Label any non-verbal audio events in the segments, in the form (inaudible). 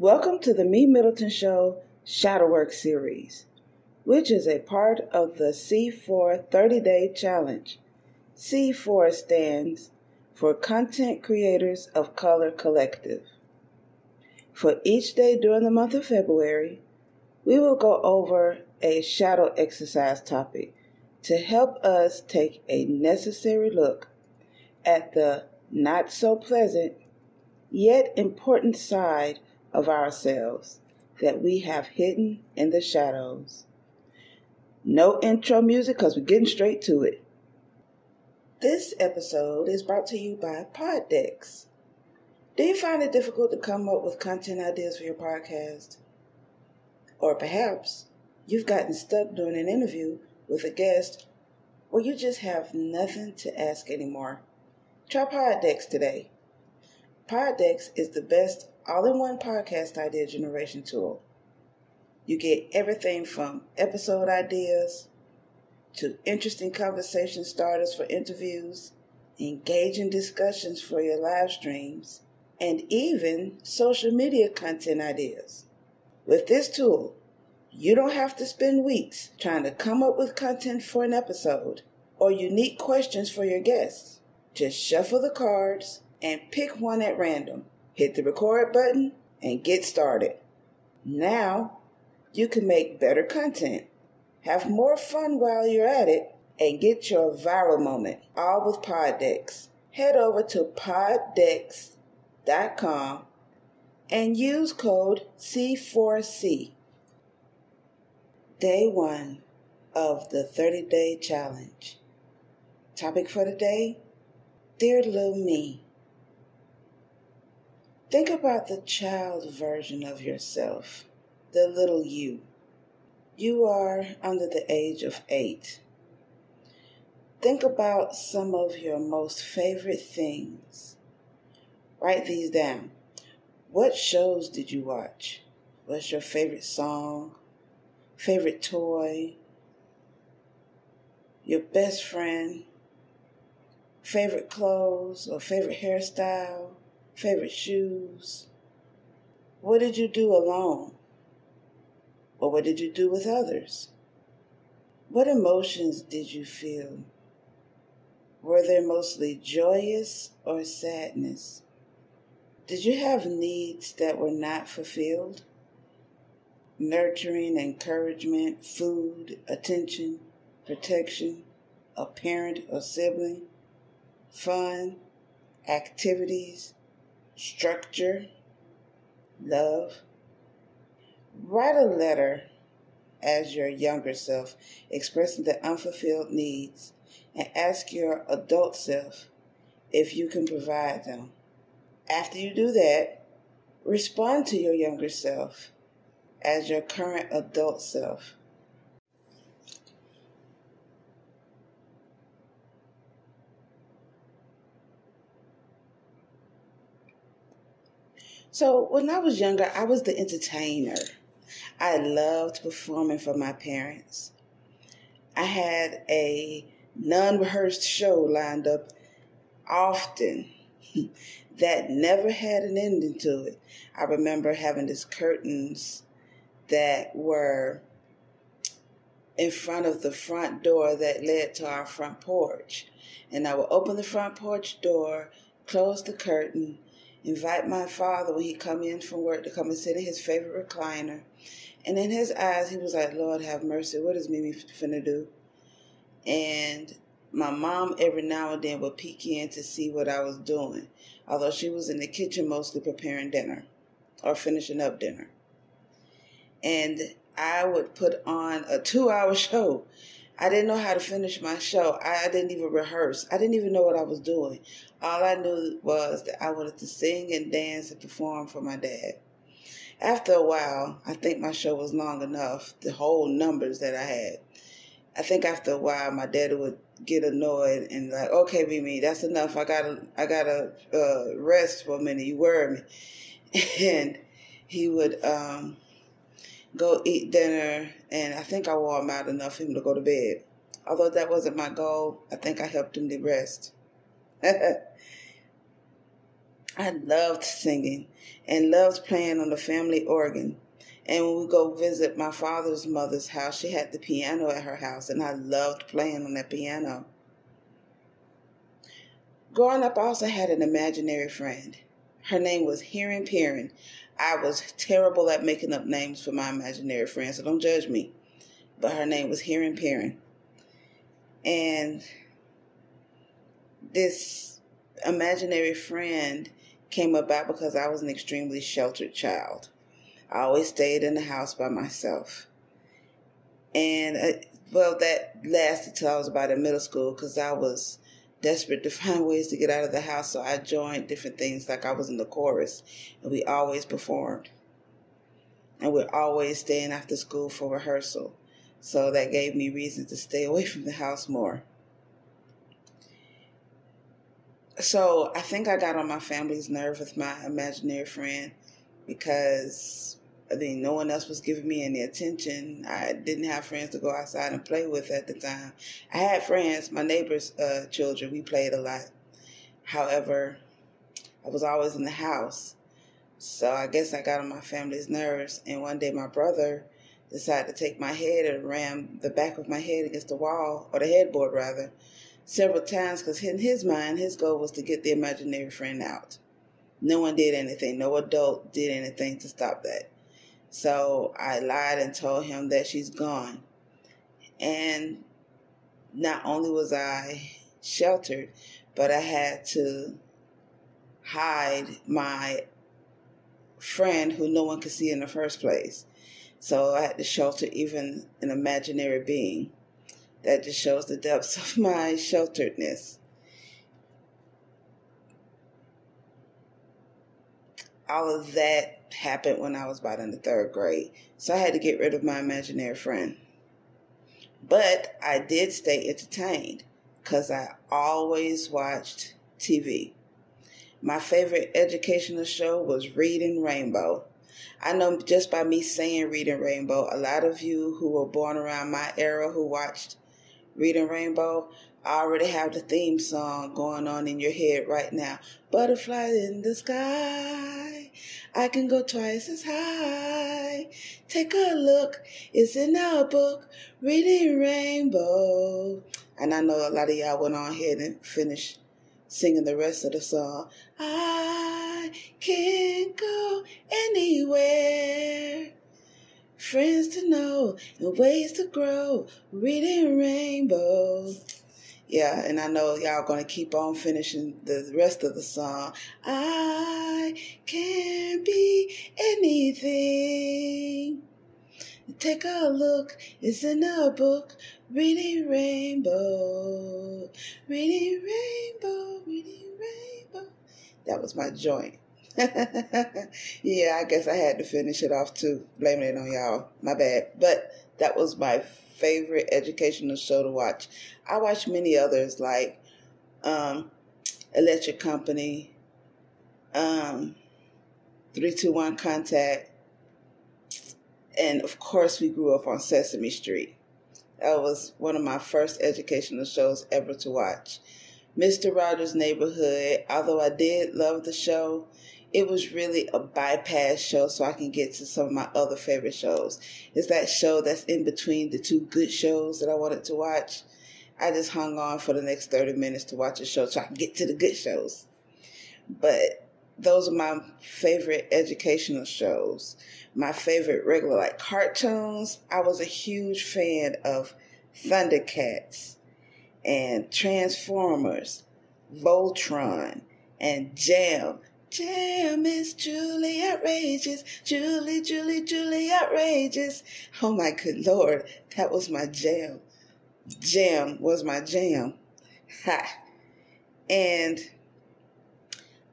Welcome to the MeMyddleton Show Shadowwork series, which is a part of the C4 30 Day Challenge. C4 stands for Content Creators of Color Collective. For each day during the month of February, we will go over a shadow exercise topic to help us take a necessary look at the not so pleasant yet important side of ourselves that we have hidden in the shadows. No intro music because we're getting straight to it. This episode is brought to you by Poddex. Do you find it difficult to come up with content ideas for your podcast? Or perhaps you've gotten stuck doing an interview with a guest or you just have nothing to ask anymore. Try Poddex today. Poddex is the best all in one podcast idea generation tool. You get everything from episode ideas to interesting conversation starters for interviews, engaging discussions for your live streams, and even social media content ideas. With this tool, you don't have to spend weeks trying to come up with content for an episode or unique questions for your guests. Just shuffle the cards and pick one at random. Hit the record button and get started. Now you can make better content, have more fun while you're at it, and get your viral moment all with Poddex. Head over to poddex.com and use code C4C. Day one of the 30 day challenge. Topic for today Dear little me, think about the child version of yourself, the little you. You are under the age of eight. Think about some of your most favorite things. Write these down. What shows did you watch? What's your favorite song? Favorite toy? Your best friend? favorite clothes or favorite hairstyle, favorite shoes? What did you do alone? Or what did you do with others? What emotions did you feel? Were they mostly joyous or sadness? Did you have needs that were not fulfilled? Nurturing, encouragement, food, attention, protection, a parent or sibling? fun, activities, structure, love. Write a letter as your younger self expressing the unfulfilled needs and ask your adult self if you can provide them. After you do that, respond to your younger self as your current adult self. So when I was younger, I was the entertainer. I loved performing for my parents. I had a non rehearsed show lined up often (laughs) that never had an ending to it. I remember having these curtains that were in front of the front door that led to our front porch. And I would open the front porch door, close the curtain, invite my father when he come in from work to come and sit in his favorite recliner. And in his eyes, he was like, Lord have mercy, what is Mimi finna do? And my mom every now and then would peek in to see what I was doing, although she was in the kitchen mostly preparing dinner or finishing up dinner. And I would put on a two hour (laughs) show I didn't know how to finish my show. I didn't even rehearse. I didn't even know what I was doing. All I knew was that I wanted to sing and dance and perform for my dad. After a while, I think my show was long enough, the whole numbers that I had. I think after a while, my dad would get annoyed and like, okay, Mimi, that's enough. I gotta, I gotta uh, rest for a minute. You worry me, (laughs) and he would um, go eat dinner, and I think I wore him out enough for him to go to bed. Although that wasn't my goal, I think I helped him to rest. (laughs) I loved singing and loved playing on the family organ. And when we go visit my father's mother's house, she had the piano at her house, and I loved playing on that piano. Growing up, I also had an imaginary friend. Her name was Hearing Perrin. I was terrible at making up names for my imaginary friends, so don't judge me. But her name was Hearing Perrin. And this imaginary friend came about because I was an extremely sheltered child. I always stayed in the house by myself. And, uh, well, that lasted till I was about in middle school because I was desperate to (laughs) find ways to get out of the house. So I joined different things, like I was in the chorus, and we always performed. And we're always staying after school for rehearsal. So that gave me reason to stay away from the house more. So I think I got on my family's nerve with my imaginary friend because I think no one else was giving me any attention. I didn't have friends to go outside and play with at the time. I had friends, my neighbors' uh, children. We played a lot. However, I was always in the house. So I guess I got on my family's nerves. And one day my brother decided to take my head and ram the back of my head against the wall, or the headboard rather, several times because in his mind, his goal was to get the imaginary friend out. No one did anything. No adult did anything to stop that. So I lied and told him that she's gone. And not only was I sheltered, but I had to hide my friend who no one could see in the first place. So I had to shelter even an imaginary being. That just shows the depths (laughs) of my shelteredness. All of that happened when I was about in the third grade. So I had to get rid of my imaginary friend. But I did stay entertained because I always watched TV. My favorite educational show was Reading Rainbow. I know just by me saying Reading Rainbow, a lot of you who were born around my era who watched Reading Rainbow already have the theme song going on in your head right now. Butterfly in the sky. I can go twice as high. Take a look. It's in our book, Reading Rainbow. And I know a lot of y'all went on ahead and finished singing the rest of the song. I can go anywhere. Friends to know and ways to grow. Reading Rainbow. Yeah, and I know y'all gonna keep on finishing the rest of the song. I can be anything. Take a look, it's in a book. Reading Rainbow, reading Rainbow, reading Rainbow. That was my joint. (laughs) yeah, I guess I had to finish it off too. Blaming it on y'all. My bad. But that was my favorite educational show to watch. I watch many others like um, Electric Company, um, 321 Contact, and of course, we grew up on Sesame Street. That was one of my first educational shows ever to watch. Mr. Rogers' Neighborhood, although I did love the show, it was really a bypass show so I can get to some of my other favorite shows. It's that show that's in between the two good shows that I wanted to watch. I just hung on for the next 30 minutes to watch a show so I can get to the good shows. But those are my favorite educational shows. My favorite regular like cartoons. I was a huge fan of Thundercats and Transformers, Voltron, and Jem. Jem is truly outrageous. Julie, Julie, Julie outrageous. Oh my good lord, that was my jam. Jam was my jam. Ha. And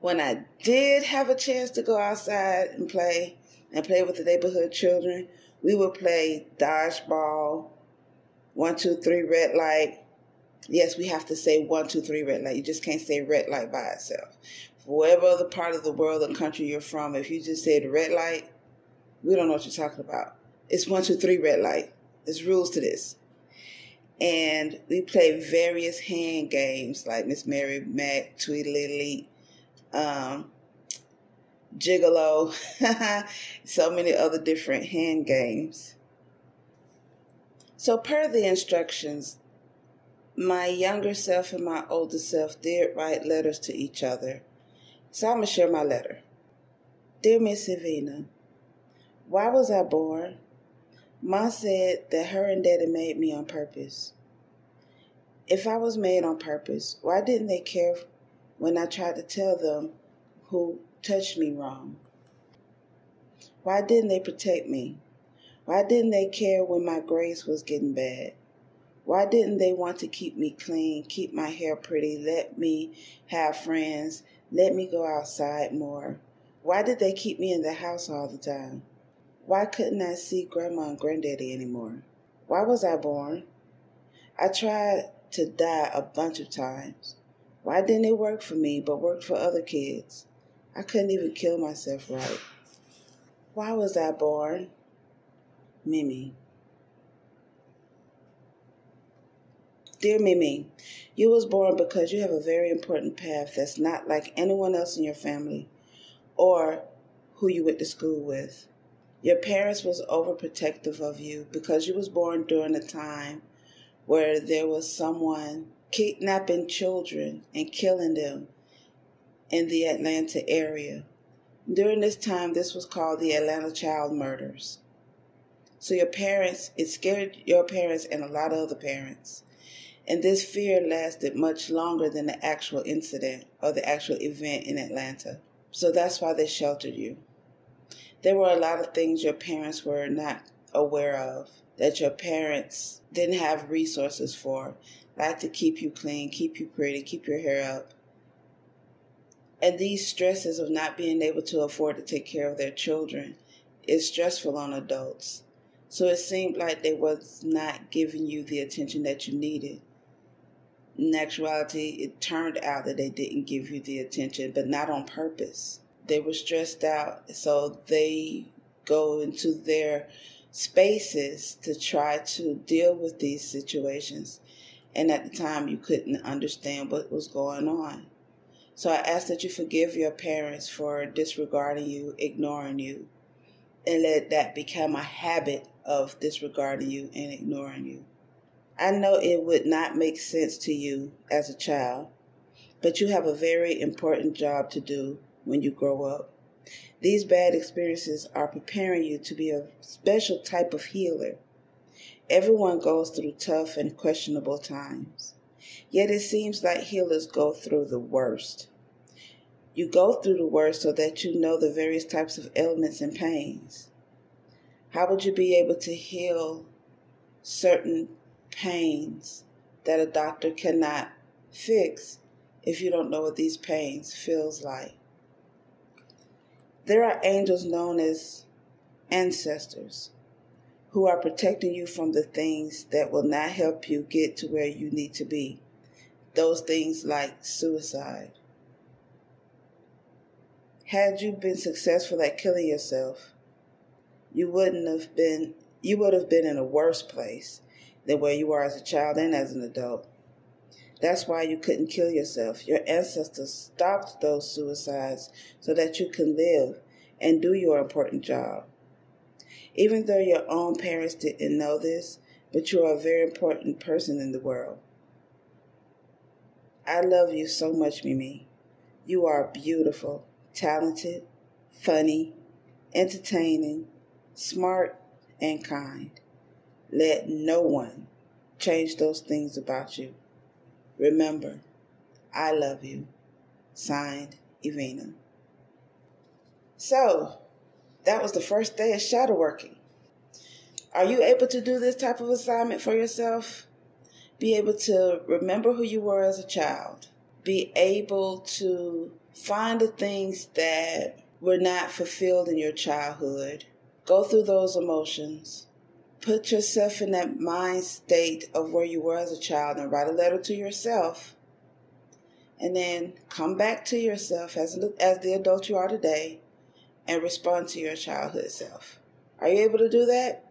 when I did have a chance to go outside and play and play with the neighborhood children, we would play dodgeball, one, two, three, red light. Yes, we have to say one, two, three, red light. You just can't say red light by itself whatever other part of the world or country you're from, if you just said red light, we don't know what you're talking about. It's one, two, three, red light. There's rules to this. And we play various hand games like Miss Mary Mack, Tweedledee, um, Gigolo, (laughs) so many other different hand games. So, per the instructions, my younger self and my older self did write letters to each other. So, I'm going to share my letter. Dear Miss Evina, why was I born? Ma said that her and Daddy made me on purpose. If I was made on purpose, why didn't they care when I tried to tell them who touched me wrong? Why didn't they protect me? Why didn't they care when my grades was getting bad? Why didn't they want to keep me clean, keep my hair pretty, let me have friends, let me go outside more? Why did they keep me in the house all the time? Why couldn't I see grandma and granddaddy anymore? Why was I born? I tried to die a bunch of times. Why didn't it work for me but worked for other kids? I couldn't even kill myself right. Why was I born? Mimi. Dear Mimi, you was born because you have a very important path that's not like anyone else in your family or who you went to school with. Your parents was overprotective of you because you was born during a time where there was someone kidnapping children and killing them in the Atlanta area. During this time, this was called the Atlanta Child Murders. So your parents, it scared your parents and a lot of other parents. And this fear lasted much longer than the actual incident or the actual event in Atlanta. So that's why they sheltered you. There were a lot of things your parents were not aware of that your parents didn't have resources for, like to keep you clean, keep you pretty, keep your hair up. And these stresses of not being able to afford to take care of their children is stressful on adults. So it seemed like they was not giving you the attention that you needed. In actuality, it turned out that they didn't give you the attention, but not on purpose. They were stressed out, so they go into their spaces to try to deal with these situations. And at the time, you couldn't understand what was going on. So I ask that you forgive your parents for disregarding you, ignoring you, and let that become a habit of disregarding you and ignoring you. I know it would not make sense to you as a child, but you have a very important job to do when you grow up. These bad experiences are preparing you to be a special type of healer. Everyone goes through tough and questionable times. Yet it seems like healers go through the worst. You go through the worst so that you know the various types of ailments and pains. How would you be able to heal certain pains that a doctor cannot fix if you don't know what these pains feels like? There are angels known as ancestors who are protecting you from the things that will not help you get to where you need to be. Those things like suicide. Had you been successful at killing yourself, you wouldn't have been you would have been in a worse place than where you are as a child and as an adult. That's why you couldn't kill yourself. Your ancestors stopped those suicides so that you can live and do your important job. Even though your own parents didn't know this, but you are a very important person in the world. I love you so much, Mimi. You are beautiful, talented, funny, entertaining, smart, and kind. Let no one change those things about you. Remember, I love you. Signed, Evina. So, that was the first day of shadow working. Are you able to do this type of assignment for yourself? Be able to remember who you were as a child. Be able to find the things that were not fulfilled in your childhood. Go through those emotions. Put yourself in that mind state of where you were as a child and write a letter to yourself. And then come back to yourself as, as the adult you are today and respond to your childhood self. Are you able to do that?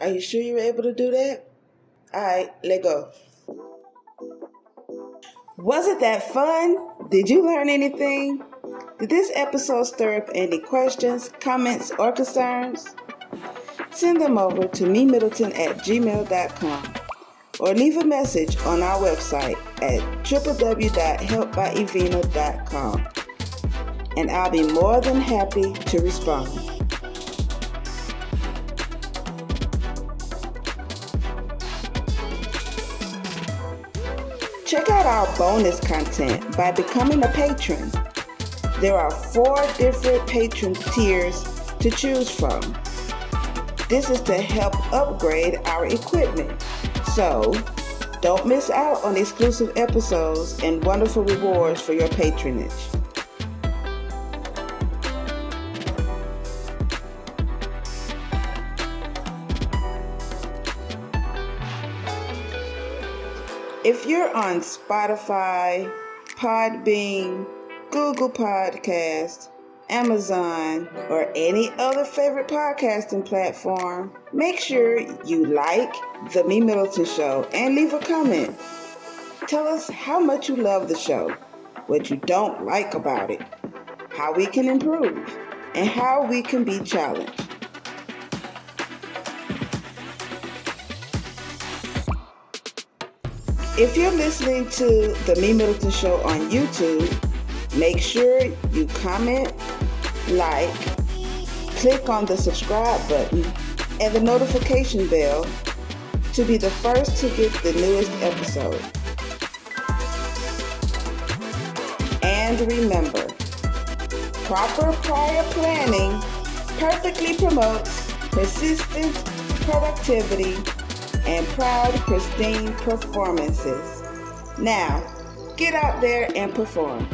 Are you sure you're able to do that? All right, let go. Was it that fun? Did you learn anything? Did this episode stir up any questions, comments, or concerns? Send them over to me middleton at gmail.com or leave a message on our website at www.helpbyevina.com and I'll be more than happy to respond. Check out our bonus content by becoming a patron. There are four different patron tiers to choose from. This is to help upgrade our equipment. So, don't miss out on exclusive episodes and wonderful rewards for your patronage. If you're on Spotify, Podbean, Google Podcast, Amazon, or any other favorite podcasting platform, make sure you like The MeMyddleton Show and leave a comment. Tell us how much you love the show, what you don't like about it, how we can improve, and how we can be challenged. If you're listening to the MeMyddleton Show on YouTube, make sure you comment, like, click on the subscribe button and the notification bell to be the first to get the newest episode. And remember, proper prior planning perfectly promotes persistent productivity and proud, pristine performances. Now, get out there and perform.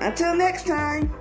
Until next time.